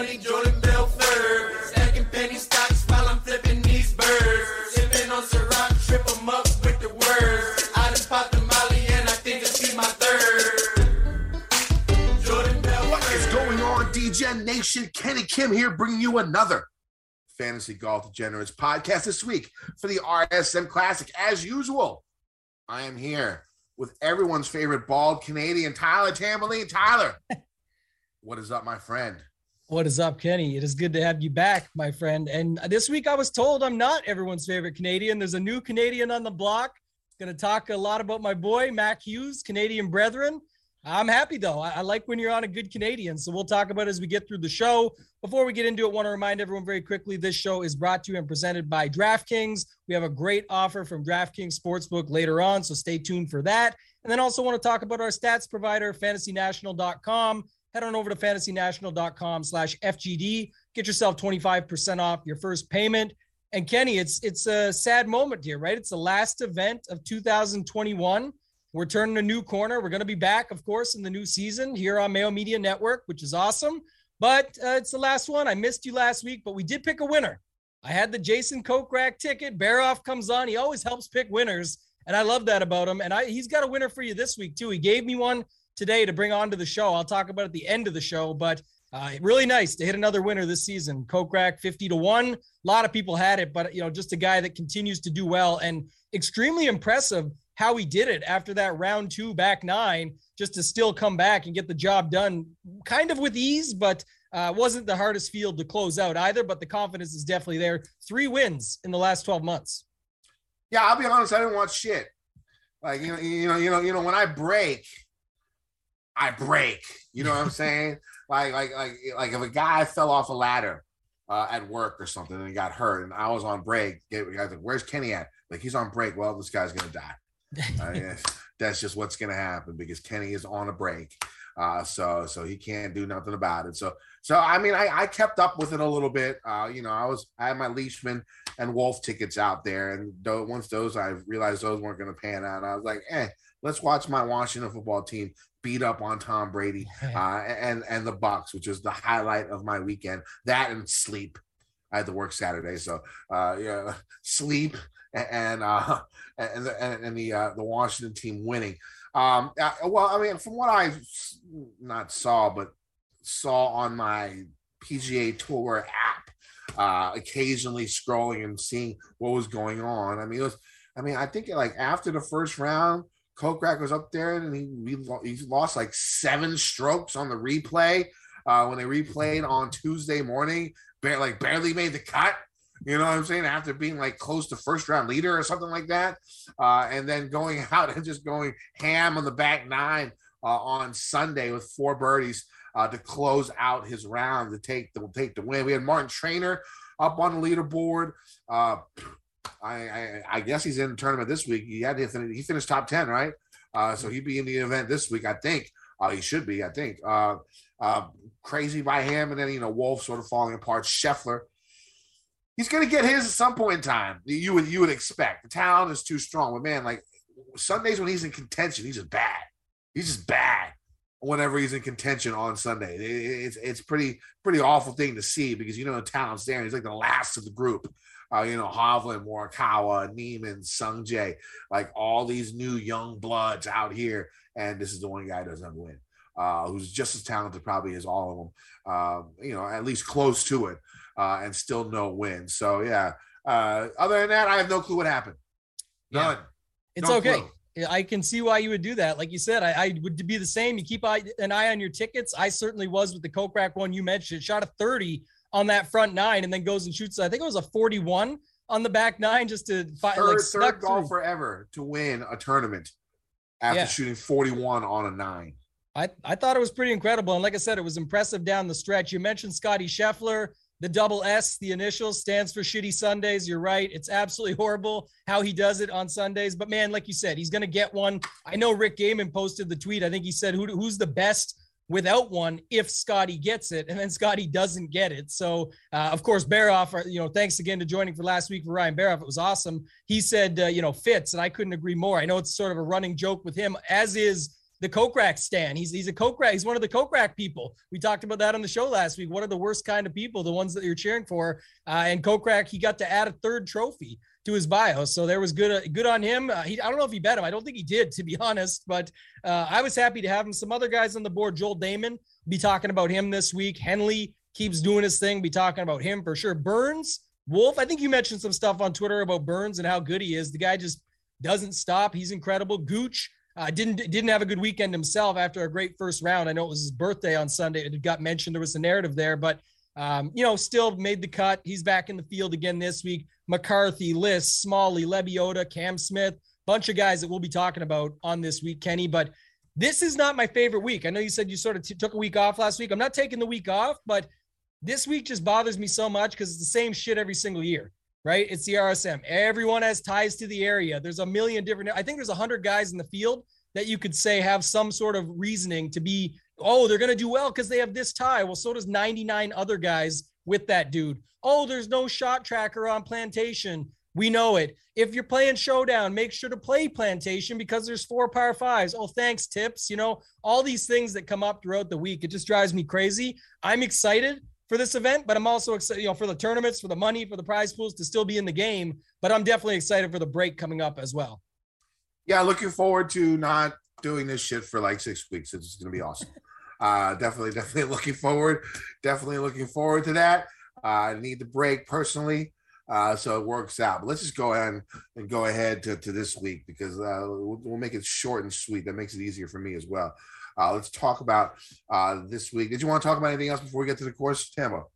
money, Jordan Belfort. Stacking penny stocks while I'm flipping these birds. Sipping on Ciroc, trip 'em up with the words. I done popped the Molly and I think this be my third. Jordan Belfort. What is going on, DGen Nation? Kenny Kim here, bringing you another Fantasy Golf Degenerates podcast this week for the RSM Classic. As usual, I am here with everyone's favorite bald Canadian, Tyler Tamboline. Tyler, what is up, my friend? What is up, Kenny? It is good to have you back, my friend. And this week I was told I'm not everyone's favorite Canadian. There's a new Canadian on the block. Going to talk a lot about my boy, Mac Hughes, Canadian brethren. I'm happy though. I, I like when you're on a good Canadian. So we'll talk about as we get through the show. Before we get into it, want to remind everyone very quickly this show is brought to you and presented by DraftKings. We have a great offer from DraftKings Sportsbook later on, so stay tuned for that. And then also want to talk about our stats provider, fantasynational.com. Head on over to fantasynational.com slash FGD. Get yourself 25% off your first payment. And Kenny, it's it's a sad moment here, right? It's the last event of 2021. We're turning a new corner. We're going to be back, of course, in the new season here on Mayo Media Network, which is awesome. But uh, it's the last one. I missed you last week, but we did pick a winner. I had the Jason Kokrak ticket. Baroff comes on. He always helps pick winners, and I love that about him. And I, he's got a winner for you this week too. He gave me one today to bring onto the show. I'll talk about at the end of the show, but uh, really nice to hit another winner this season. Kokrak 50 to 1. A lot of people had it, but you know, just a guy that continues to do well and extremely impressive how he did it after that round two back nine, just to still come back and get the job done kind of with ease, but uh, wasn't the hardest field to close out either. But the confidence is definitely there. Three wins in the last 12 months. Yeah, I'll be honest, I didn't watch shit. Like, you know, you know, you know, you know, when I break, I break. You know what I'm saying? like, like, like, like if a guy fell off a ladder uh, at work or something and got hurt, and I was on break, I was like, "Where's Kenny at?" Like, he's on break. Well, this guy's gonna die. yeah, that's just what's gonna happen because Kenny is on a break. Uh, so so he can't do nothing about it. So so I mean I, I kept up with it a little bit. Uh, you know, I was I had my Leishman and Wolf tickets out there, and th- once those I realized those weren't going to pan out, I was like, eh, let's watch my Washington football team beat up on Tom Brady uh, and and the Bucs, which was the highlight of my weekend. That and sleep. I had to work Saturday, so uh, yeah, sleep and uh, and the, and the uh, the Washington team winning. Um, uh, well, I mean, from what I not saw, but saw on my PGA Tour app, uh, occasionally scrolling and seeing what was going on. I mean, it was. I mean, I think like after the first round, Kokrak was up there and he he lost like seven strokes on the replay uh, when they replayed on Tuesday morning. Bare, like barely made the cut. You know what I'm saying? After being like close to first round leader or something like that, uh, and then going out and just going ham on the back nine uh, on Sunday with four birdies uh, to close out his round to take the take the win. We had Martin Trainer up on the leaderboard. Uh, I, I, I guess he's in the tournament this week. He had to he finished top ten, right? Uh, so he'd be in the event this week, I think. Uh, he should be, I think. Uh, uh, crazy by him, and then you know Wolf sort of falling apart. Scheffler he's going to get his at some point in time. You would you would expect. The talent is too strong, but man, like Sundays when he's in contention, he's just bad. He's just bad whenever he's in contention on Sunday. It's it's pretty pretty awful thing to see because you know the talent's there. He's like the last of the group. Uh, you know, Hovland, Morikawa, Niemann, Sungjae, like all these new young bloods out here, and this is the one guy doesn't win. Uh, who's just as talented probably as all of them. Um, you know, at least close to it uh, and still no win. So yeah. Uh, other than that, I have no clue what happened. None. Yeah. It's no okay. Clue. I can see why you would do that. Like you said, I, I, would be the same. You keep an eye on your tickets. I certainly was with the Kokrak one you mentioned. Shot a 30 on that front nine and then goes and shoots. I think it was a 41 on the back nine just to find third, like third golfer ever to win a tournament after yeah. shooting 41 on a nine. I, I thought it was pretty incredible. And like I said, it was impressive down the stretch. You mentioned Scotty Scheffler. The double S, the initials, stands for Shitty Sundays. You're right. It's absolutely horrible how he does it on Sundays. But man, like you said, he's going to get one. I know Rick Gehman posted the tweet. I think he said, Who, Who's the best without one if Scotty gets it? And then Scotty doesn't get it. So, uh, of course, Baroff, uh, you know, thanks again to joining for last week for Ryan Baroff. It was awesome. He said, uh, you know, fits. And I couldn't agree more. I know it's sort of a running joke with him, as is the Kokrak stan. He's he's a Kokrak. He's one of the Kokrak people. We talked about that on the show last week. What are the worst kind of people? The ones that you're cheering for. Uh, and Kokrak, he got to add a third trophy to his bio, so there was good uh, good on him. Uh, he, I don't know if he bet him. I don't think he did, to be honest. But uh, I was happy to have him. Some other guys on the board. Joel Dahmen, be talking about him this week. Henley keeps doing his thing. Be talking about him for sure. Burns. Wolf, I think you mentioned some stuff on Twitter about Burns and how good he is. The guy just doesn't stop. He's incredible. Gooch uh, didn't didn't have a good weekend himself after a great first round. I know it was his birthday on Sunday. It got mentioned. There was a narrative there, but um, you know, still made the cut. He's back in the field again this week. McCarthy, List, Smalley, Lebioda, Cam Smith, bunch of guys that we'll be talking about on this week, Kenny. But this is not my favorite week. I know you said you sort of t- took a week off last week. I'm not taking the week off, but this week just bothers me so much because it's the same shit every single year right? It's the RSM. Everyone has ties to the area. There's a million different. I think there's a hundred guys in the field that you could say have some sort of reasoning to be. Oh, they're to do well because they have this tie. Well, so does 99 other guys with that dude. Oh, there's no shot tracker on plantation. We know it. If you're playing showdown, make sure to play plantation because there's four par fives. Oh, thanks, tips. You know, all these things that come up throughout the week. It just drives me crazy. I'm excited for this event, but I'm also excited, you know, for the tournaments, for the money, for the prize pools to still be in the game. But I'm definitely excited for the break coming up as well. Yeah, looking forward to not doing this shit for like six weeks. It's gonna be awesome. uh, definitely, definitely looking forward. Definitely looking forward to that. Uh, I need the break personally. Uh, so it works out. But let's just go ahead and, and go ahead to, to this week because uh, we'll, we'll, make it short and sweet. That makes it easier for me as well. Uh, let's talk about uh, this week. Did you want to talk about anything else before we get to the course, Tambo?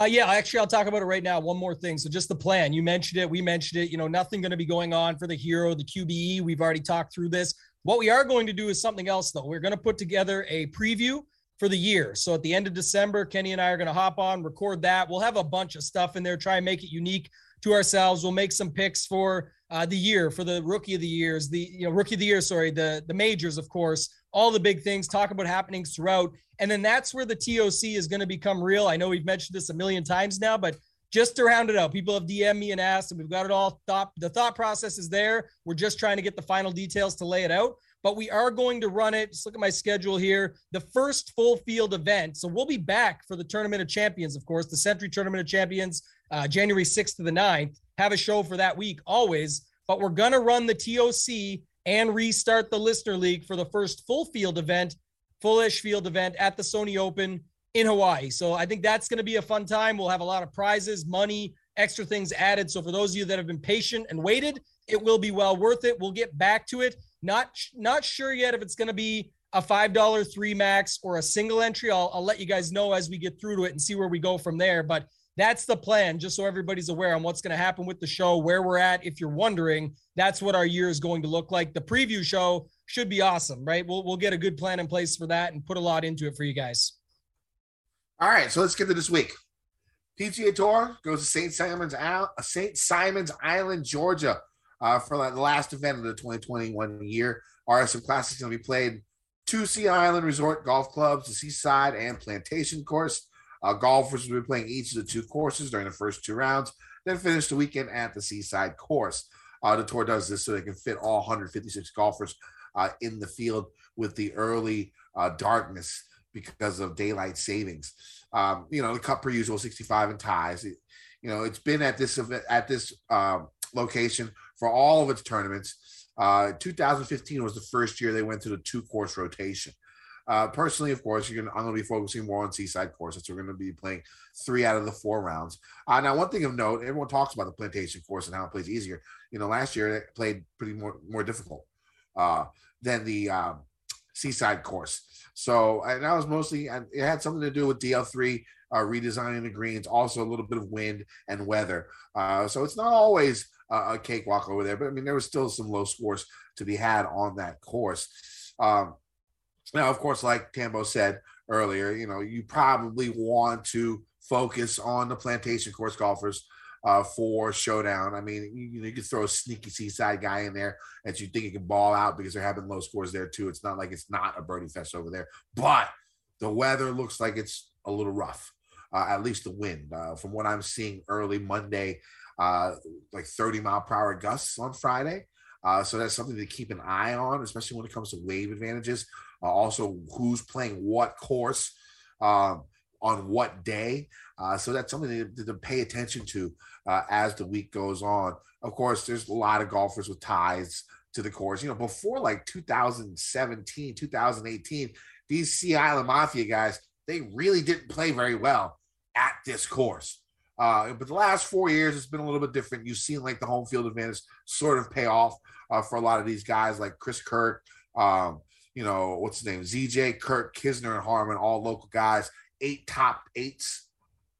Uh, yeah, actually, I'll talk about it right now. One more thing. So, just the plan. You mentioned it. We mentioned it. You know, nothing going to be going on for the hero, the QBE. We've already talked through this. What we are going to do is something else, though. We're going to put together a preview for the year. So, at the end of December, Kenny and I are going to hop on, record that. We'll have a bunch of stuff in there, try and make it unique to ourselves. We'll make some picks for uh, the year, for the rookie of the years, the you know rookie of the year. Sorry, the the majors, of course all the big things, talk about happenings throughout. And then that's where the TOC is going to become real. I know we've mentioned this a million times now, but just to round it out, people have DM me and asked, and we've got it all thought. The thought process is there. We're just trying to get the final details to lay it out. But we are going to run it. Just look at my schedule here. The first full field event. So we'll be back for the Tournament of Champions, of course, the Sentry Tournament of Champions, uh, January 6th to the 9th. Have a show for that week always. But we're going to run the TOC and restart the listener league for the first full field event, fullish field event at the Sony Open in Hawaii. So I think that's going to be a fun time. We'll have a lot of prizes, money, extra things added. So for those of you that have been patient and waited, it will be well worth it. We'll get back to it. Not not sure yet if it's going to be a five dollar three max or a single entry. I'll, I'll let you guys know as we get through to it and see where we go from there. But that's the plan, just so everybody's aware on what's going to happen with the show, where we're at. If you're wondering, that's what our year is going to look like. The preview show should be awesome, right? We'll, we'll get a good plan in place for that and put a lot into it for you guys. All right, so let's get to this week. PGA Tour goes to St. Simon's St. Simon's Island, Georgia, uh, for the last event of the 2021 year. RSM Classic is going to be played two Sea Island Resort Golf Clubs, the Seaside and Plantation Course. Uh, golfers will be playing each of the two courses during the first two rounds, then finish the weekend at the Seaside course. Uh, the tour does this so they can fit all 156 golfers uh, in the field with the early uh, darkness because of daylight savings. Um, you know, the cut per usual 65 and ties. It, you know, it's been at this event, at this um, location for all of its tournaments. Uh, 2015 was the first year they went to the two course rotation. Uh, personally, of course, you're gonna, I'm going to be focusing more on Seaside courses. We're going to be playing three out of the four rounds. Uh, now, one thing of note, everyone talks about the Plantation course and how it plays easier. You know, last year it played pretty more more difficult uh, than the um, Seaside course. So, and that was mostly, it had something to do with DL3 uh, redesigning the greens, also a little bit of wind and weather. Uh, so it's not always a cakewalk over there, but I mean, there was still some low scores to be had on that course. Um, now, of course, like Tambo said earlier, you know, you probably want to focus on the plantation course golfers uh, for showdown. I mean, you, you, could throw a sneaky seaside guy in there that you think you can ball out because they're having low scores there too. It's not like it's not a birdie fest over there, but the weather looks like it's a little rough. Uh, at least the wind, uh, from what I'm seeing early Monday, uh, like 30 mile per hour gusts on Friday. Uh, so that's something to keep an eye on, especially when it comes to wave advantages. Uh, also, who's playing what course um, on what day. Uh, so that's something to, to pay attention to uh, as the week goes on. Of course, there's a lot of golfers with ties to the course. You know, before like 2017, 2018, these Sea Island Mafia guys, they really didn't play very well at this course. Uh, but the last four years, it's been a little bit different. You've seen like the home field advantage sort of pay off uh, for a lot of these guys, like Chris Kirk, um, you know, what's his name? ZJ, Kirk, Kisner, and Harman, all local guys, eight top eights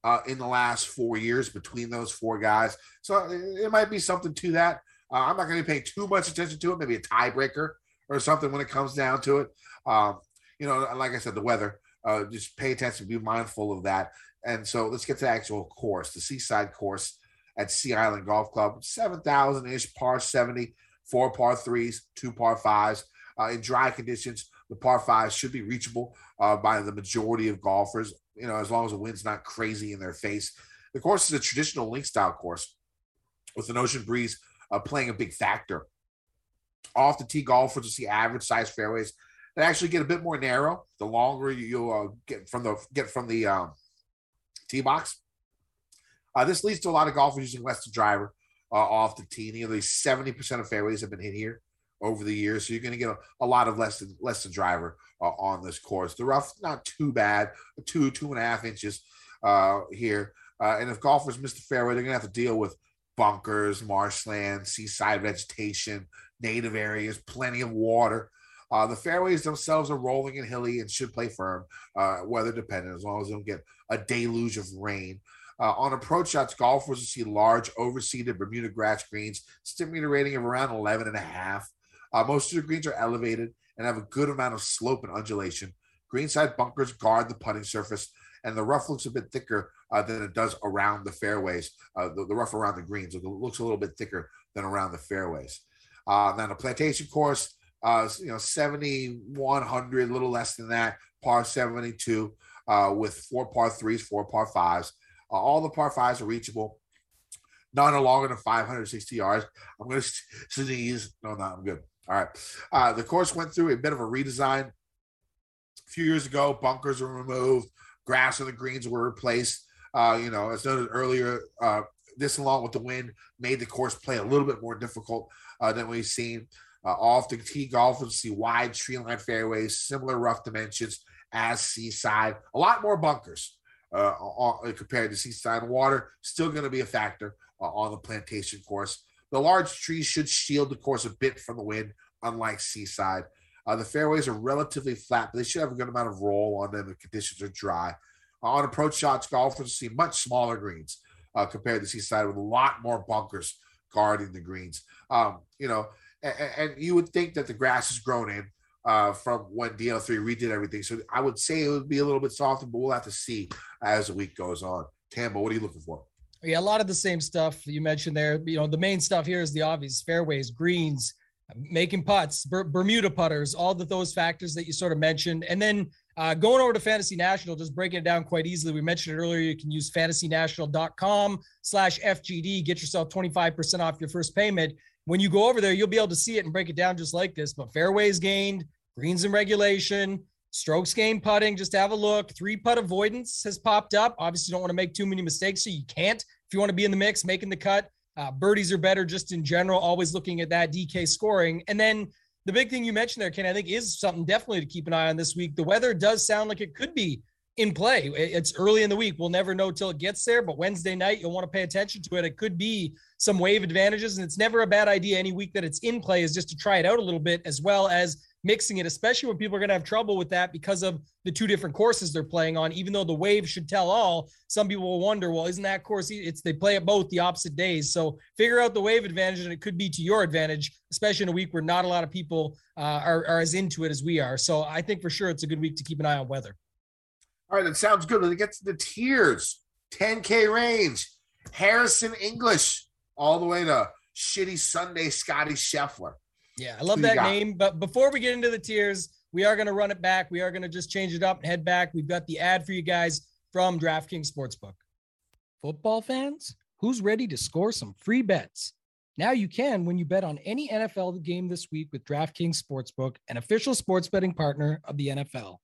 uh, in the last four years between those four guys. So it, it might be something to that. Uh, I'm not going to pay too much attention to it, maybe a tiebreaker or something when it comes down to it. Um, you know, like I said, the weather, uh, just pay attention, be mindful of that. And so let's get to the actual course, the Seaside course at Sea Island Golf Club, 7,000 ish par 70, four par threes, two par fives. Uh, in dry conditions, the par fives should be reachable uh, by the majority of golfers, you know, as long as the wind's not crazy in their face. The course is a traditional link style course with an ocean breeze uh, playing a big factor. Off the tee golfers will see average size fairways that actually get a bit more narrow. The longer you uh, get from the get from the um, tee box. Uh, this leads to a lot of golfers using Western driver uh, off the tee. Nearly 70% of fairways have been hit here over the years. So you're going to get a, a, lot of less than less than driver uh, on this course. The rough, not too bad, two, two and a half inches uh, here. Uh, and if golfers miss the fairway, they're going to have to deal with bunkers, marshland, seaside vegetation, native areas, plenty of water. Uh, the fairways themselves are rolling and hilly and should play firm, uh, weather dependent, as long as they don't get a deluge of rain. Uh, on approach shots, golfers will see large, overseeded Bermuda grass greens, stimulating rating of around 11 and a half. Uh, most of the greens are elevated and have a good amount of slope and undulation. Greenside bunkers guard the putting surface, and the rough looks a bit thicker uh, than it does around the fairways. Uh, the, the, rough around the greens looks a little bit thicker than around the fairways. Uh, now the plantation course, uh, you know, 7,100, a little less than that, par 72, uh, with four par threes, four par fives. Uh, all the par fives are reachable. None are longer than 560 yards. I'm going to sneeze. No, no, I'm good. All right. Uh, the course went through a bit of a redesign a few years ago. Bunkers were removed, grass on the greens were replaced. Uh, you know, as noted earlier, uh, this along with the wind made the course play a little bit more difficult uh, than we've seen. Uh, off the tee golfers see wide tree line fairways, similar rough dimensions as Seaside. A lot more bunkers uh, compared to Seaside. Water still going to be a factor on the plantation course. The large trees should shield the course a bit from the wind, unlike Seaside. Uh, the fairways are relatively flat, but they should have a good amount of roll on them if conditions are dry. on approach shots, golfers see much smaller greens uh, compared to Seaside with a lot more bunkers guarding the greens. Um, you know, and, and, you would think that the grass is grown in uh, from when DL3 redid everything. So I would say it would be a little bit softer, but we'll have to see as the week goes on. Tambo, what are you looking for? Yeah, a lot of the same stuff you mentioned there. You know, the main stuff here is the obvious fairways, greens, making putts, Ber- Bermuda putters, all of those factors that you sort of mentioned. And then uh, going over to Fantasy National, just breaking it down quite easily. We mentioned it earlier. You can use fantasynational.com slash FGD, get yourself 25% off your first payment. When you go over there, you'll be able to see it and break it down just like this. But fairways gained, greens in regulation, strokes gained putting, just have a look. Three putt avoidance has popped up. Obviously, don't want to make too many mistakes, so you can't. If you want to be in the mix, making the cut, uh, birdies are better just in general, always looking at that DK scoring. And then the big thing you mentioned there, Ken, I think is something definitely to keep an eye on this week. The weather does sound like it could be in play. It's early in the week. We'll never know till it gets there, but Wednesday night, you'll want to pay attention to it. It could be some wave advantages, and it's never a bad idea any week that it's in play is just to try it out a little bit as well as mixing it, especially when people are going to have trouble with that because of the two different courses they're playing on. Even though the wave should tell all, some people will wonder, well, isn't that course? It's they play it both the opposite days. So figure out the wave advantage, and it could be to your advantage, especially in a week where not a lot of people uh, are, are as into it as we are. So I think for sure it's a good week to keep an eye on weather. All right, that sounds good. Let's get to the tiers 10K range, Harrison English, all the way to shitty Sunday Scotty Scheffler. Yeah, I love that name. But before we get into the tiers, we are going to run it back. We are going to just change it up and head back. We've got the ad for you guys from DraftKings Sportsbook. Football fans, who's ready to score some free bets? Now you can when you bet on any NFL game this week with DraftKings Sportsbook, an official sports betting partner of the NFL.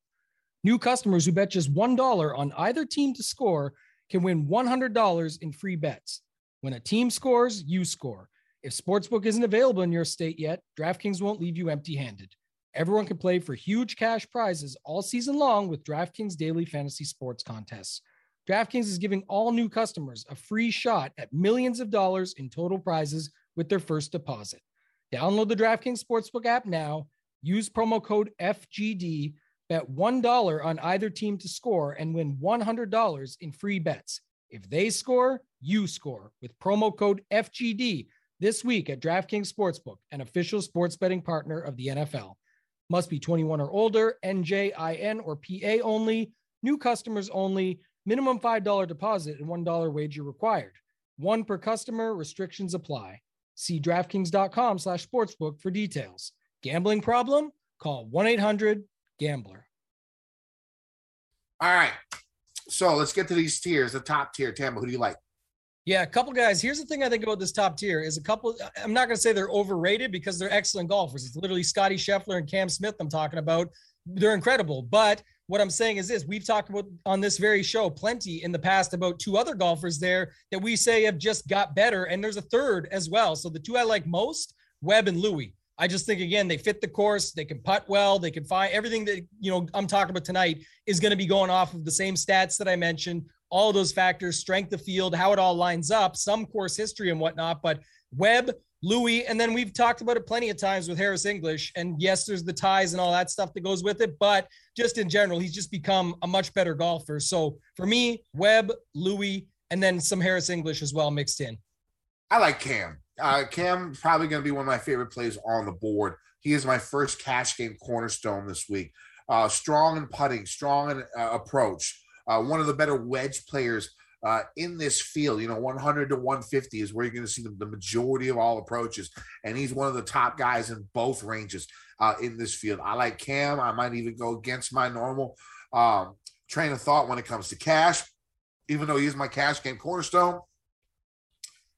New customers who bet just $1 on either team to score can win $100 in free bets. When a team scores, you score. If Sportsbook isn't available in your state yet, DraftKings won't leave you empty handed. Everyone can play for huge cash prizes all season long with DraftKings daily fantasy sports contests. DraftKings is giving all new customers a free shot at millions of dollars in total prizes with their first deposit. Download the DraftKings Sportsbook app now, use promo code FGD, bet $1 on either team to score, and win $100 in free bets. If they score, you score with promo code FGD this week at DraftKings Sportsbook, an official sports betting partner of the NFL. Must be 21 or older, NJIN or PA only, new customers only, minimum $5 deposit and $1 wager required. One per customer, restrictions apply. See DraftKings.com slash sportsbook for details. Gambling problem? Call 1-800-GAMBLER. All right. So let's get to these tiers. The top tier, Tambo, who do you like? Yeah, a couple guys. Here's the thing I think about this top tier is a couple. I'm not going to say they're overrated because they're excellent golfers. It's literally Scotty Scheffler and Cam Smith I'm talking about. They're incredible. But what I'm saying is this we've talked about on this very show plenty in the past about two other golfers there that we say have just got better. And there's a third as well. So the two I like most, Webb and Louis. I just think again they fit the course, they can putt well, they can find everything that you know I'm talking about tonight is going to be going off of the same stats that I mentioned all those factors, strength of field, how it all lines up, some course history and whatnot. But Webb, Louis, and then we've talked about it plenty of times with Harris English. And yes, there's the ties and all that stuff that goes with it. But just in general, he's just become a much better golfer. So for me, Webb, Louis, and then some Harris English as well mixed in. I like Cam. Uh, Cam probably going to be one of my favorite plays on the board. He is my first cash game cornerstone this week. Uh, strong in putting, strong in uh, approach uh, one of the better wedge players uh, in this field. You know, 100 to 150 is where you're going to see the, the, majority of all approaches, and he's one of the top guys in both ranges uh, in this field. I like Cam. I might even go against my normal um, train of thought when it comes to cash, even though he's my cash game cornerstone,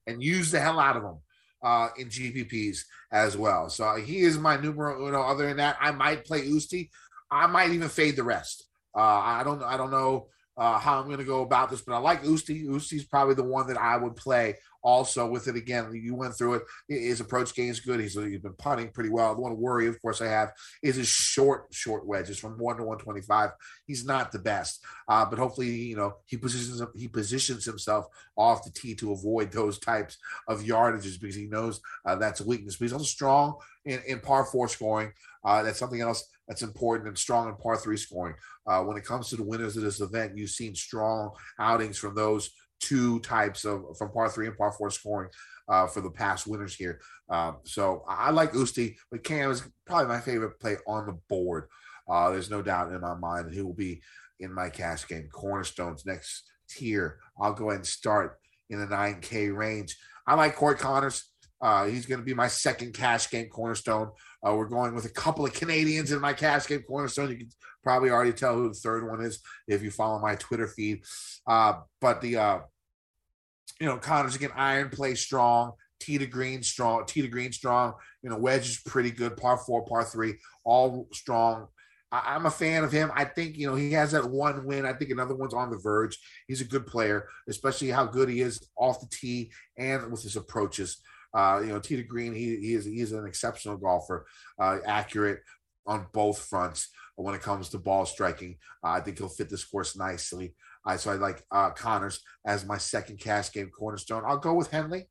and use the hell out of him. Uh, in GPPs as well. So he is my numero know, Other than that, I might play Oosty. I might even fade the rest. Uh, I don't. I don't know uh, how I'm going to go about this, but I like Oosty. Oosty's probably the one that I would play also with it again. You went through it. His approach game is good. He's, he's been punting pretty well. The one worry, of course, I have is his short, short wedges from one to 125. He's not the best, uh, but hopefully, you know, he positions he positions himself off the tee to avoid those types of yardages because he knows uh, that's a weakness. But he's also strong in, in par four scoring. Uh, that's something else that's important and strong in par three scoring. Uh, when it comes to the winners of this event, you've seen strong outings from those two types of from par three and par four scoring uh, for the past winners here. Um, so I like Oosty, but Cam is probably my favorite play on the board. Uh, there's no doubt in my mind that he will be in my cash game. Cornerstones next tier. I'll go ahead and start in the 9K range. I like Corey Conners. Uh, he's going to be my second cash game cornerstone. Uh, we're going with a couple of Canadians in my cash game cornerstone. You can probably already tell who the third one is if you follow my Twitter feed. Uh, but the uh, you know Conners again, iron play strong, tee to green strong, tee to green strong. You know wedge is pretty good. Par four, par three, all strong. I'm a fan of him. I think you know he has that one win. I think another one's on the verge. He's a good player, especially how good he is off the tee and with his approaches. Uh, you know, tee to green, he, he is he's an exceptional golfer, uh, accurate on both fronts when it comes to ball striking. Uh, I think he'll fit this course nicely. Uh, so I like uh, Conners as my second cash game cornerstone. I'll go with Henley.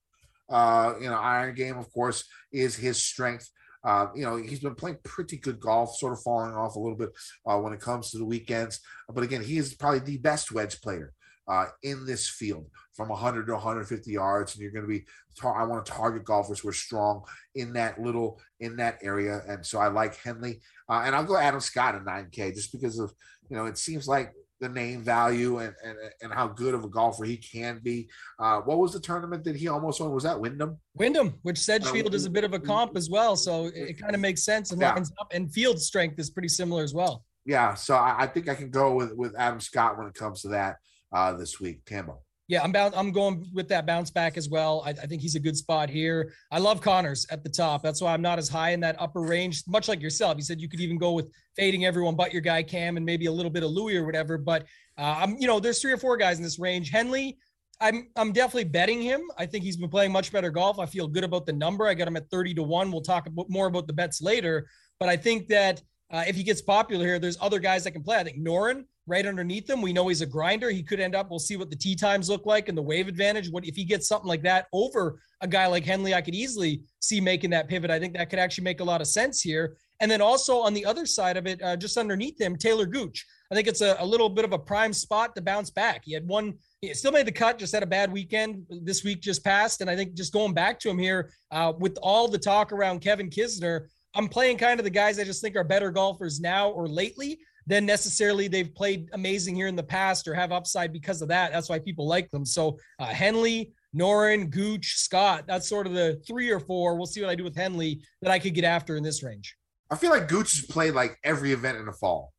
Uh, you know, iron game, of course, is his strength. Uh, you know, he's been playing pretty good golf, sort of falling off a little bit uh, when it comes to the weekends. But again, he is probably the best wedge player uh, in this field from 100 to 150 yards, and you're going to be. I want to target golfers who are strong in that little in that area, and so I like Henley, uh, and I'll go Adam Scott at 9K just because of you know it seems like the name value and and, and how good of a golfer he can be. Uh, what was the tournament that he almost won? Was that Wyndham? Wyndham, which Sedgefield uh, is a bit of a comp as well, so it, it kind of makes sense and yeah. lines up. And field strength is pretty similar as well. Yeah, so I, I think I can go with with Adam Scott when it comes to that uh, this week, Tambo. Yeah, I'm bound. I'm going with that bounce back as well. I, I, think he's a good spot here. I love Conners at the top. That's why I'm not as high in that upper range. Much like yourself, you said you could even go with fading everyone but your guy Cam and maybe a little bit of Louis or whatever. But uh, I'm, you know, there's three or four guys in this range. Henley, I'm I'm definitely betting him. I think he's been playing much better golf. I feel good about the number. I got him at 30 to 1. We'll talk about, more about the bets later, but I think that uh, if he gets popular here, there's other guys that can play. I think Noren right underneath him. We know he's a grinder. He could end up. We'll see what the tee times look like and the wave advantage. What if he gets something like that over a guy like Henley? I could easily see making that pivot. I think that could actually make a lot of sense here. And then also on the other side of it, uh, just underneath him, Taylor Gooch. I think it's a, a, little bit of a prime spot to bounce back. He had one, he still made the cut, just had a bad weekend this week just passed. And I think just going back to him here uh, with all the talk around Kevin Kisner, I'm playing kind of the guys I just think are better golfers now or lately than necessarily they've played amazing here in the past or have upside because of that. That's why people like them. So uh, Henley, Noren, Gooch, Scott, that's sort of the three or four. We'll see what I do with Henley that I could get after in this range. I feel like Gooch has played like every event in the fall.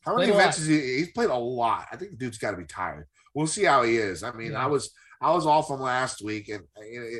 How many events has he? He's played a lot. I think the dude's got to be tired. We'll see how he is. I mean, yeah. I was I was off from last week, and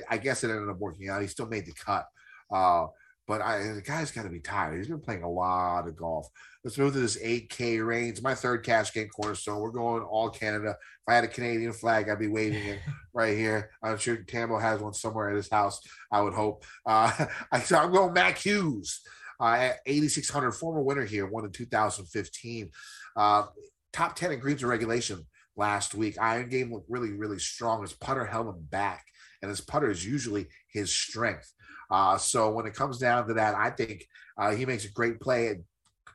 I guess it ended up working out. He still made the cut. Uh, but I, the guy's got to be tired. He's been playing a lot of golf. Let's move to this 8K range. My third cash game cornerstone. We're going all Canada. If I had a Canadian flag, I'd be waving it right here. I'm sure Tambo has one somewhere at his house. I would hope. Uh, I, so I'm going Mac Hughes uh, at 8,600, former winner here, won in 2015. Uh, top 10 in greens and regulation last week. Iron game looked really, really strong. His putter held him back, and his putter is usually his strength. Uh, so when it comes down to that, I think uh, he makes a great play at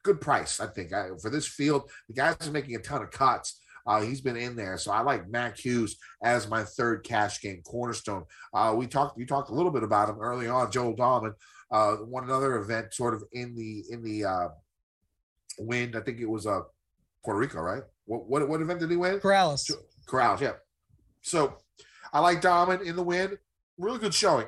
good price. I think I, for this field, the guys are making a ton of cuts. Uh, he's been in there, so I like Mac Hughes as my third cash game cornerstone. Uh, we talked, you talked a little bit about him early on. Joel Dahmen uh, won another event, sort of in the in the uh, wind. I think it was uh, Puerto Rico, right? What what what event did he win? Corales. Corales, yeah. So I like Dahmen in the wind. Really good showing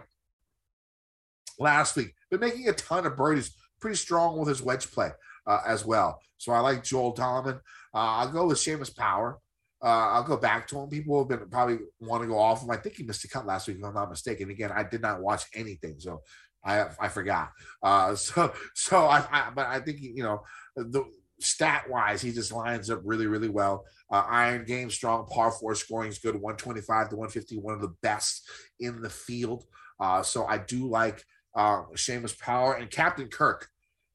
last week. Been making a ton of birdies, pretty strong with his wedge play uh, as well. So I like Joel Dahmen. Uh, I'll go with Seamus Power. Uh, I'll go back to him. People have been probably want to go off him. I think he missed a cut last week, if I'm not mistaken. Again, I did not watch anything, so I I forgot. Uh, so so I, I but I think you know the stat wise, he just lines up really really well. Uh, iron game strong, par four scoring is good, 125 to 150, one of the best in the field. Uh, so I do like uh, Seamus Power and Captain Kirk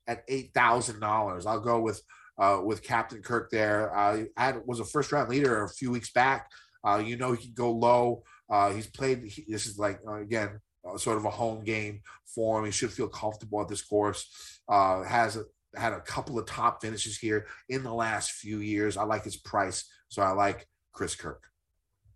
at eight thousand dollars. I'll go with uh, with Captain Kirk there. Uh, had was a first round leader a few weeks back. Uh, you know he can go low. Uh, he's played. He, this is like uh, again uh, sort of a home game for him. He should feel comfortable at this course. Uh, has a, had a couple of top finishes here in the last few years. I like his price, so I like Chris Kirk.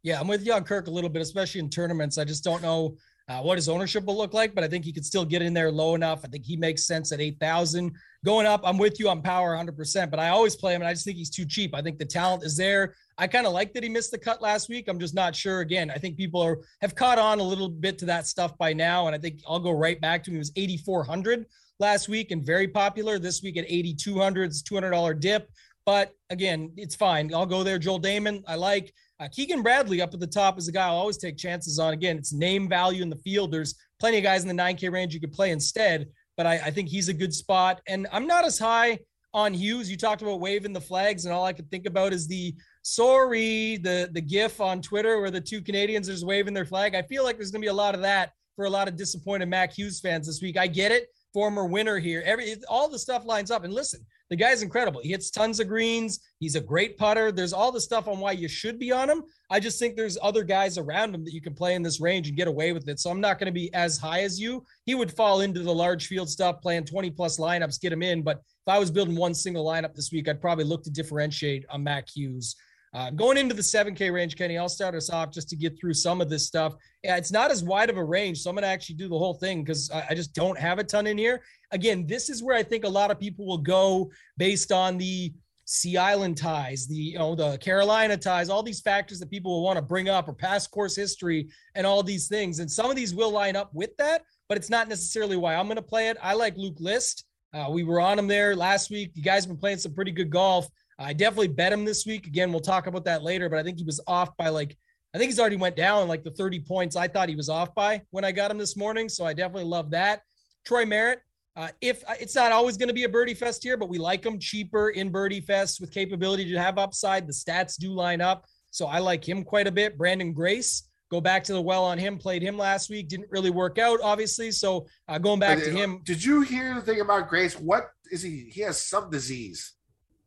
Yeah, I'm with you on Kirk a little bit, especially in tournaments. I just don't know uh, what his ownership will look like, but I think he could still get in there low enough. I think he makes sense at 8,000. Going up, I'm with you on power 100%, but I always play him and I just think he's too cheap. I think the talent is there. I kind of like that he missed the cut last week. I'm just not sure. Again, I think people are have caught on a little bit to that stuff by now, and I think I'll go right back to him. He was 8,400 last week and very popular. This week at 8,200, it's $200 dip. But again, it's fine. I'll go there. Joel Dahmen, I like. Uh, Keegan Bradley up at the top is a guy I'll always take chances on. Again, it's name value in the field. There's plenty of guys in the 9K range you could play instead, but I, I think he's a good spot. And I'm not as high on Hughes. You talked about waving the flags, and all I could think about is the sorry, the the GIF on Twitter where the two Canadians are just waving their flag. I feel like there's gonna be a lot of that for a lot of disappointed Mac Hughes fans this week. I get it, former winner here. Every all the stuff lines up. And listen, the guy's incredible. He hits tons of greens. He's a great putter. There's all the stuff on why you should be on him. I just think there's other guys around him that you can play in this range and get away with it. So I'm not going to be as high as you. He would fall into the large field stuff, playing 20 plus lineups, get him in. But if I was building one single lineup this week, I'd probably look to differentiate on Mac Hughes. Uh, going into the 7K range, Kenny, I'll start us off just to get through some of this stuff. Yeah, it's not as wide of a range, so I'm going to actually do the whole thing because I, I, just don't have a ton in here. Again, this is where I think a lot of people will go based on the Sea Island ties, the you know the Carolina ties, all these factors that people will want to bring up or past course history and all these things. And some of these will line up with that, but it's not necessarily why I'm going to play it. I like Luke List. Uh, we were on him there last week. You guys have been playing some pretty good golf. I definitely bet him this week. Again, we'll talk about that later, but I think he was off by like I think he's already went down like the 30 points I thought he was off by when I got him this morning. So I definitely love that. Troy Merritt, uh, if uh, it's not always going to be a birdie fest here, but we like him cheaper in birdie fest with capability to have upside. The stats do line up. So I like him quite a bit. Branden Grace, go back to the well on him, played him last week, didn't really work out, obviously. So uh, going back to him. Did you hear the thing about Grace? What is he? He has some disease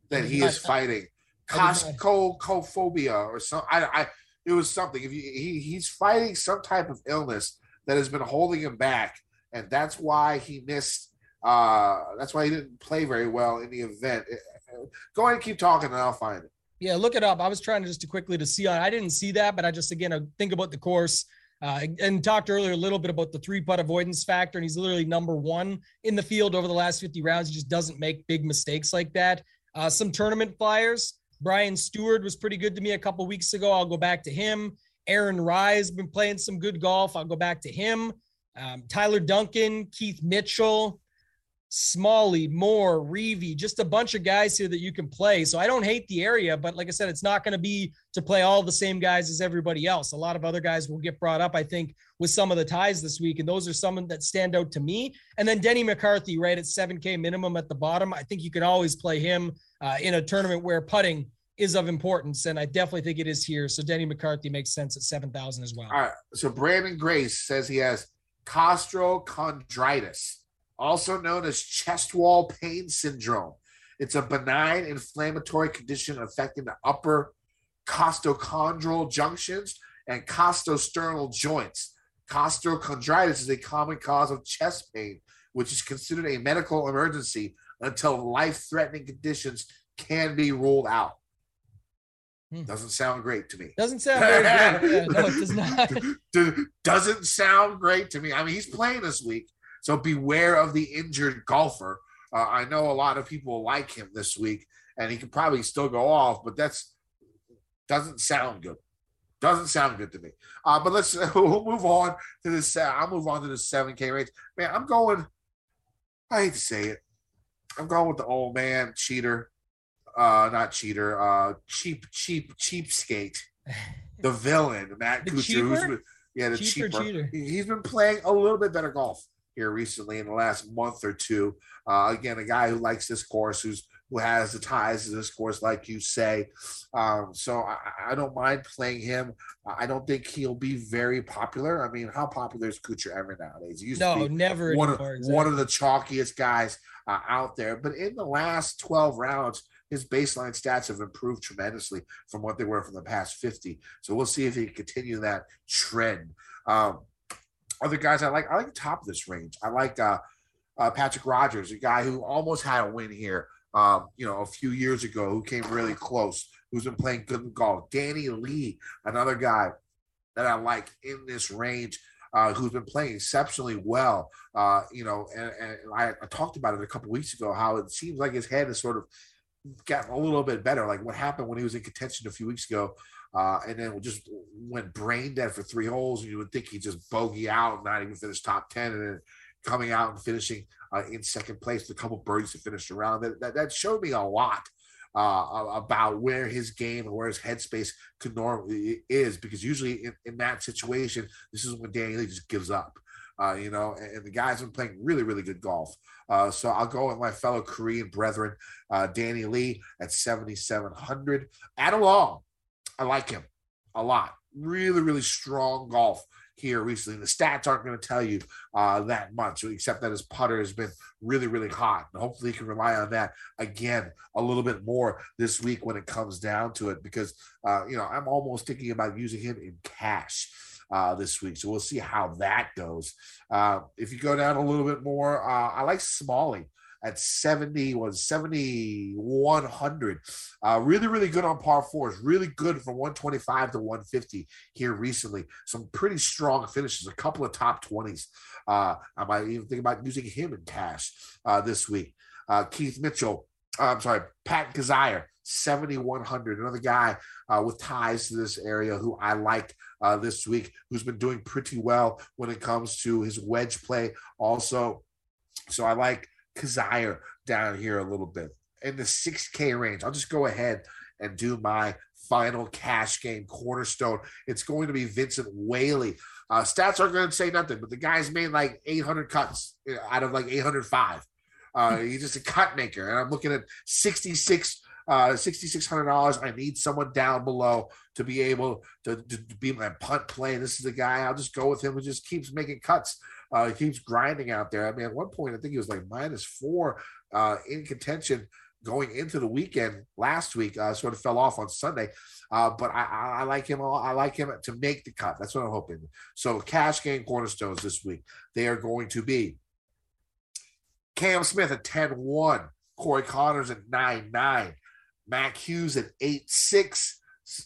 that he is fighting. Coscophobia or something. I, I, it was something. If you, he, he's fighting some type of illness that has been holding him back, and that's why he missed. Uh, that's why he didn't play very well in the event. Go ahead and keep talking, and I'll find it. Yeah, look it up. I was trying to just to quickly to see. I didn't see that, but I just again I think about the course. Uh, and talked earlier a little bit about the three putt avoidance factor, and he's literally number one in the field over the last 50 rounds. He just doesn't make big mistakes like that. Uh, some tournament flyers. Brian Stuard was pretty good to me a couple weeks ago. I'll go back to him. Aaron has been playing some good golf. I'll go back to him. Um, Tyler Duncan, Keith Mitchell, Smalley, Moore, Reavie, just a bunch of guys here that you can play. So I don't hate the area, but like I said, it's not going to be to play all the same guys as everybody else. A lot of other guys will get brought up, I think, with some of the ties this week. And those are some that stand out to me. And then Denny McCarthy, right at 7K minimum at the bottom. I think you can always play him uh, in a tournament where putting is of importance. And I definitely think it is here. So Denny McCarthy makes sense at 7,000 as well. All right. So Branden Grace says he has costochondritis also known as chest wall pain syndrome. It's a benign inflammatory condition affecting the upper costochondral junctions and costosternal joints. Costochondritis is a common cause of chest pain, which is considered a medical emergency until life threatening conditions can be ruled out. Hmm. Doesn't sound great to me. Doesn't sound very good. Yeah, no, it does not. Doesn't sound great to me. I mean, he's playing this week. So beware of the injured golfer. Uh, I know a lot of people like him this week, and he could probably still go off, but that's doesn't sound good. Doesn't sound good to me. Uh, but let's we'll move on to this. Uh, I'll move on to the seven K range. Man, I'm going. I hate to say it. I'm going with the old man cheater. Uh, not cheater. Uh, cheap, cheap, cheapskate. The villain, Matt Kuchar. yeah, the cheaper. cheaper. He's been playing a little bit better golf here recently in the last month or two. Uh, again, a guy who likes this course, who's who has the ties to this course, like you say. Um, so I, I, don't mind playing him. I don't think he'll be very popular. I mean, how popular is Kuchar ever nowadays? He used no, to be never one of exactly. one of the chalkiest guys uh, out there. But in the last twelve rounds, his baseline stats have improved tremendously from what they were from the past 50. So we'll see if he can continue that trend. Um, other guys I like, I like the top of this range. I like uh, uh, Patrick Rodgers, a guy who almost had a win here, um, you know, a few years ago, who came really close, who's been playing good golf. Danny Lee, another guy that I like in this range. Uh, who's been playing exceptionally well. Uh, you know, and, and I, I, talked about it a couple weeks ago how it seems like his head has sort of gotten a little bit better. Like what happened when he was in contention a few weeks ago uh, and then just went brain dead for three holes. And you would think he'd just bogey out, not even finish top 10, and then coming out and finishing uh, in second place a couple birdies to finish around. That, that, that showed me a lot uh, about where his game and where his headspace could normally is, because usually in, in that situation, this is when Danny Lee just gives up. Uh, you know, and, and, the guy's been playing really, really good golf. Uh, so I'll go with my fellow Korean brethren, uh, Danny Lee at 7,700. Adam Long, I like him a lot. Really, really strong golf here recently. The stats aren't going to tell you uh, that much, except that his putter has been really, really hot. And hopefully, he can rely on that again a little bit more this week when it comes down to it, because uh, you know I'm almost thinking about using him in cash. Uh, this week. So we'll see how that goes. Uh, if you go down a little bit more, uh, I like Smalley at 70 was 7100 uh, really really good on par fours. Really good from 125 to 150 here recently. Some pretty strong finishes a couple of top 20s uh, i might even think about using him in cash uh, this week. Uh, keith mitchell uh, i'm sorry pat Kizzire, 7100 another guy uh, with ties to this area who i like this week who's been doing pretty well when it comes to his wedge play also. So I like Kizzire down here a little bit in the 6K range. I'll just go ahead and do my final cash game cornerstone. It's going to be Vincent Whaley. Uh, stats aren't going to say nothing, but the guy's made like 800 cuts uh, out of like 805. Uh, he's just a cut maker, and I'm looking at 66 uh $6600 i need someone down below to be able to, to, to be my punt play this is the guy i'll just go with him who just keeps making cuts uh he keeps grinding out there. I mean at one point i think he was like minus four uh in contention going into the weekend last week uh sort of fell off on sunday. Uh but i i, I like him i like him to make the cut. That's what i'm hoping. So cash game cornerstones this week. They are going to be cam smith at 10-1 corey conners at 9-9 Mac Hughes at eight six,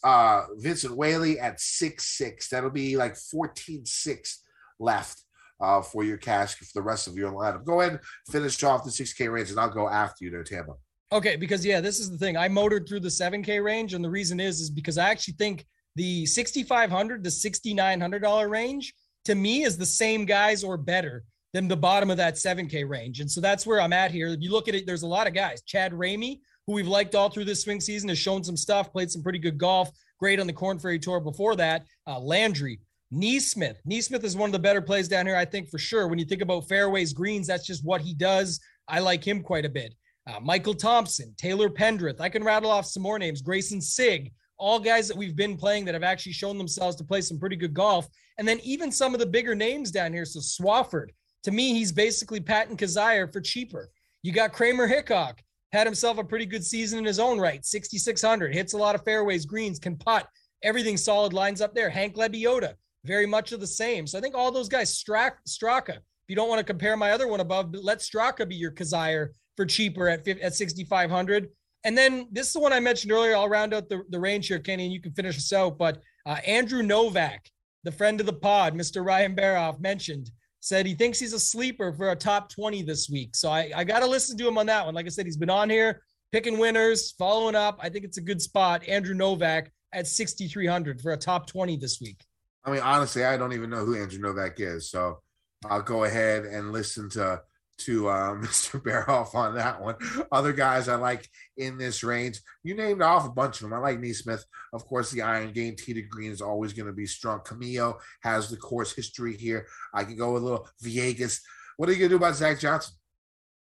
uh, Vincent Whaley at six six. That'll be like 14-6 left uh, for your cash for the rest of your lineup. Go ahead finish off the 6K range, and I'll go after you there, Tambo. Okay, because yeah, this is the thing. I motored through the 7K range, and the reason is is because I actually think the 6,500 to 6,900 dollar range to me is the same guys or better than the bottom of that 7K range, and so that's where I'm at here. If you look at it, there's a lot of guys. Chad Ramey, who we've liked all through this swing season, has shown some stuff, played some pretty good golf, great on the Korn Ferry Tour before that. Uh, Landry, NeSmith. NeSmith is one of the better plays down here, I think, for sure. When you think about fairways, greens, that's just what he does. I like him quite a bit. Uh, Michael Thompson, Taylor Pendrith. I can rattle off some more names. Greyson Sigg, all guys that we've been playing that have actually shown themselves to play some pretty good golf. And then even some of the bigger names down here. So Swafford, to me, he's basically Patton Kizzire for cheaper. You got Kramer Hickok had himself a pretty good season in his own right. 6,600, hits a lot of fairways, greens, can putt. Everything solid lines up there. Hank Lebioda, very much of the same. So I think all those guys, Strak, Straka, if you don't want to compare my other one above, let Straka be your Kizzire for cheaper at, at 6,500. And then this is the one I mentioned earlier. I'll round out the, the range here, Kenny, and you can finish us out. But uh, Andrew Novak, the friend of the pod, Mr. Ryan Baroff mentioned said he thinks he's a sleeper for a top 20 this week. So I, I got to listen to him on that one. Like I said, he's been on here picking winners, following up. I think it's a good spot. Andrew Novak at 6,300 for a top 20 this week. I mean, honestly, I don't even know who Andrew Novak is. So I'll go ahead and listen to to uh, Mr. Baroff on that one. Other guys I like in this range, you named off a bunch of them. I like NeSmith. Of course, the Iron Game to Green is always going to be strong. Camilo has the course history here. I can go with a little Villegas. What are you going to do about Zach Johnson?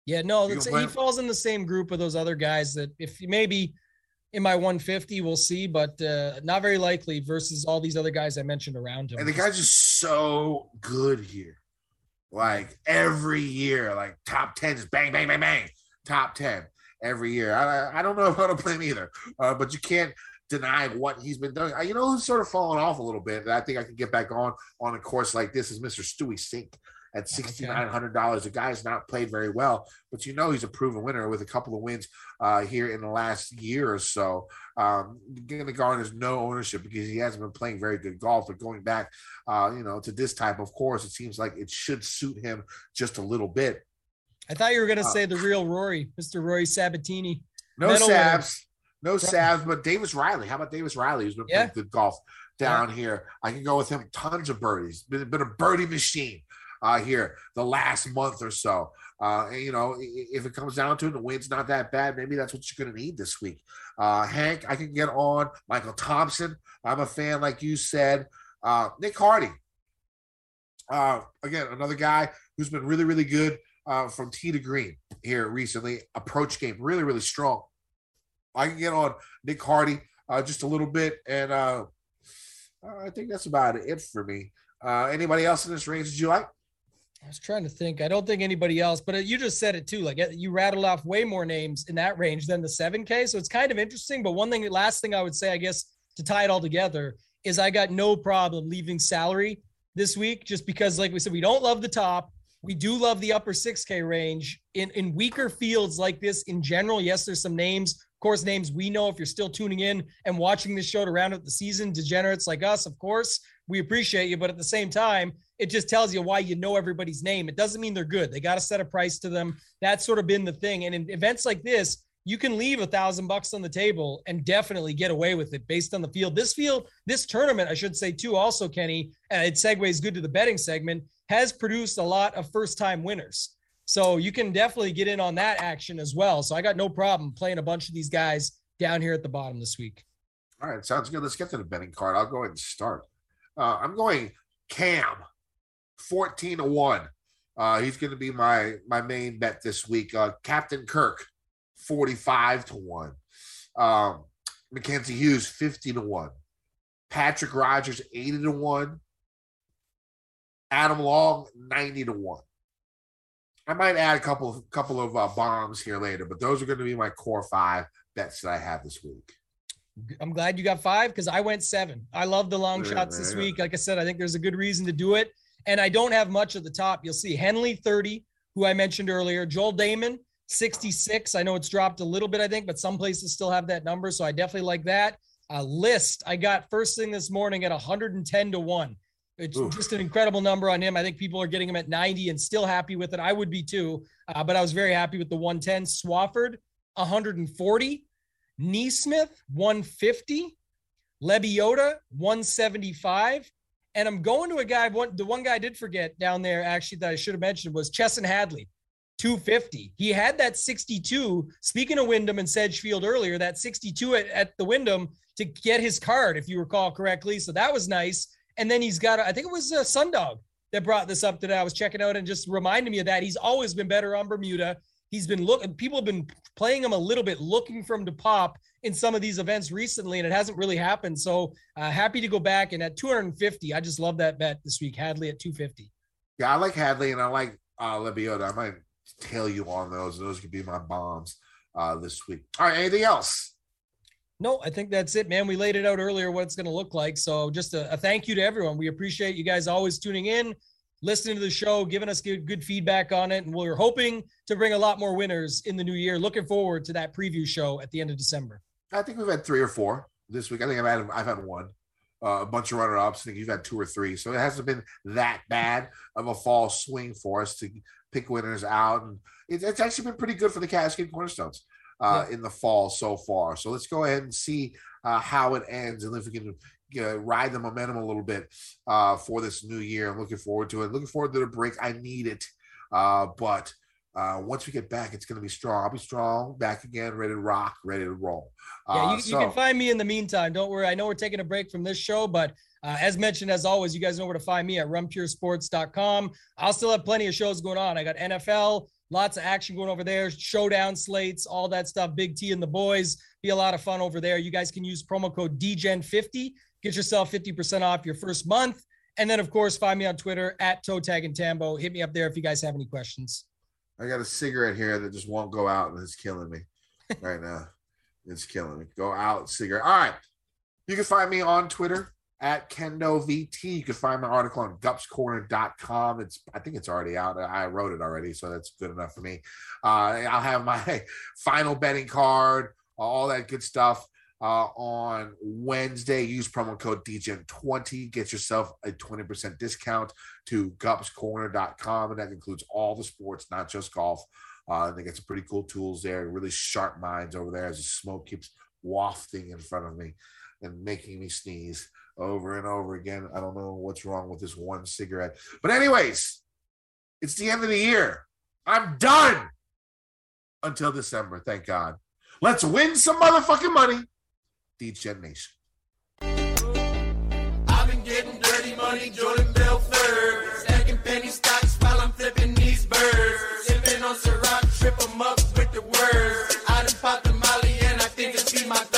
Yeah, no, he falls in the same group of those other guys that if maybe in my 150, we'll see, but uh, not very likely versus all these other guys I mentioned around him. And the guy's just so good here like every year, like top 10, just bang, bang, bang, bang, top 10 every year. I, I don't know how to play him either, uh, but you can't deny what he's been doing. You know who's sort of fallen off a little bit I think I can get back on on a course like this is Mr. Stewie Cink at sixty nine hundred dollars. The guy's not played very well, but you know he's a proven winner with a couple of wins uh, here in the last year or so. Um, the garner has no ownership because he hasn't been playing very good golf. But going back, uh, you know, to this type of course, it seems like it should suit him just a little bit. I thought you were going to uh, say the real Rory, Mr. Rory Sabbatini. No Sabs, no Sabs, but Davis Riley. How about Davis Riley, who's been yeah. playing good golf down yeah. here? I can go with him. Tons of birdies. Been, been a birdie machine uh, here the last month or so. Uh, and, you know, if it comes down to it, the wind's not that bad. Maybe that's what you're going to need this week. Uh, Hank, I can get on. Michael Thompson, I'm a fan, like you said. Uh, Nick Hardy, uh, again, another guy who's been really, really good uh, from tee to green here recently. Approach game, really, really strong. I can get on Nick Hardy uh, just a little bit, and uh, I think that's about it for me. Uh, anybody else in this range that you like? I was trying to think. I don't think anybody else, but uh, you just said it too. Like eh, you rattled off way more names in that range than the 7K. So it's kind of interesting. But one thing, last thing I would say, I guess, to tie it all together is I got no problem leaving salary this week just because, like we said, we don't love the top. We do love the upper 6K range. In, in weaker fields like this in general, yes, there's some names, of course, names we know if you're still tuning in and watching this show to round out the season, degenerates like us, of course, we appreciate you. But at the same time, it just tells you why you know everybody's name. It doesn't mean they're good. They got to set a price to them. That's sort of been the thing. And in events like this, you can leave a thousand bucks on the table and definitely get away with it based on the field. This field, this tournament, I should say too, also Kenny, it segues good to the betting segment, has produced a lot of first time winners. So you can definitely get in on that action as well. So I got no problem playing a bunch of these guys down here at the bottom this week. All right, sounds good. Let's get to the betting card. I'll go ahead and start. Uh, I'm going Cam, 14 to 1. Uh, he's going to be my my main bet this week. Uh, Captain Kirk, 45 to 1. Um, Mackenzie Hughes, 50 to 1. Patrick Rodgers, 80 to 1. Adam Long, 90 to 1. I might add a couple of couple of uh, bombs here later, but those are going to be my core five bets that I have this week. I'm glad you got five because I went seven. I love the long Yeah, shots this yeah. week. Like I said, I think there's a good reason to do it. And I don't have much at the top. You'll see Henley 30, who I mentioned earlier, Joel Dahmen 66. I know it's dropped a little bit, I think, but some places still have that number. So I definitely like that. Uh, List I got first thing this morning at 110 to 1. It's Oof. just an incredible number on him. I think people are getting him at 90 and still happy with it. I would be too, uh, but I was very happy with the 110. Swafford 140, NeSmith 150, Lebioda 175. And I'm going to a guy. One, the one guy I did forget down there actually that I should have mentioned was Chesson Hadley, 250. He had that 62. Speaking of Wyndham and Sedgefield earlier, that 62 at, at the Wyndham to get his card, if you recall correctly. So that was nice. And then he's got, I think it was uh, Sundog that brought this up today. I was checking out and just reminded me of that. He's always been better on Bermuda. He's been looking, people have been playing him a little bit, looking for him to pop in some of these events recently, and it hasn't really happened. So uh, happy to go back. And at 250, I just love that bet this week. Hadley at 250. Yeah, I like Hadley and I like uh, Lebioda. I might tail you on those. Those could be my bombs uh, this week. All right, anything else? No, I think that's it, man. We laid it out earlier what it's going to look like. So just a, a thank you to everyone. We appreciate you guys always tuning in, listening to the show, giving us good, good feedback on it. And we're hoping to bring a lot more winners in the new year. Looking forward to that preview show at the end of December. I think we've had three or four this week. I think I've had I've had one. Uh, a bunch of runner ups. I think you've had two or three. So it hasn't been that bad of a fall swing for us to pick winners out. And it, it's actually been pretty good for the Cash Game Cornerstones uh, in the fall so far. So let's go ahead and see uh, how it ends and if we can uh, ride the momentum a little bit uh, for this new year. I'm looking forward to it. Looking forward to the break. I need it. Uh, but uh, once we get back, it's going to be strong. I'll be strong, back again, ready to rock, ready to roll. Yeah, Uh, you, so- you can find me in the meantime. Don't worry. I know we're taking a break from this show, but uh, as mentioned, as always, you guys know where to find me at runpuresports.com. I'll still have plenty of shows going on. I got NFL, lots of action going over there, showdown slates, all that stuff. Big T and the boys. Be a lot of fun over there. You guys can use promo code DGEN50. Get yourself 50% off your first month. And then, of course, find me on Twitter at Toe Taggin Tambo. Hit me up there if you guys have any questions. I got a cigarette here that just won't go out and it's killing me right now. It's killing me. Go out, cigarette. All right. You can find me on Twitter at Kendo VT. You can find my article on gupscorner.com. It's I think it's already out. I wrote it already, so that's good enough for me. Uh, I'll have my final betting card, all that good stuff. Uh, on Wednesday, use promo code DGen20. Get yourself a 20% discount to gupscorner.com. And that includes all the sports, not just golf. Uh, they get some pretty cool tools there, really sharp minds over there as the smoke keeps wafting in front of me and making me sneeze over and over again. I don't know what's wrong with this one cigarette. But, anyways, it's the end of the year. I'm done until December. Thank God. Let's win some motherfucking money. DJ Nation. I've getting dirty money, Jordan Bell third. Stacking penny stocks while I'm flipping these birds. Sipping on Ciroc, trip them up with the words. I done popped the molly and I think it's be my third.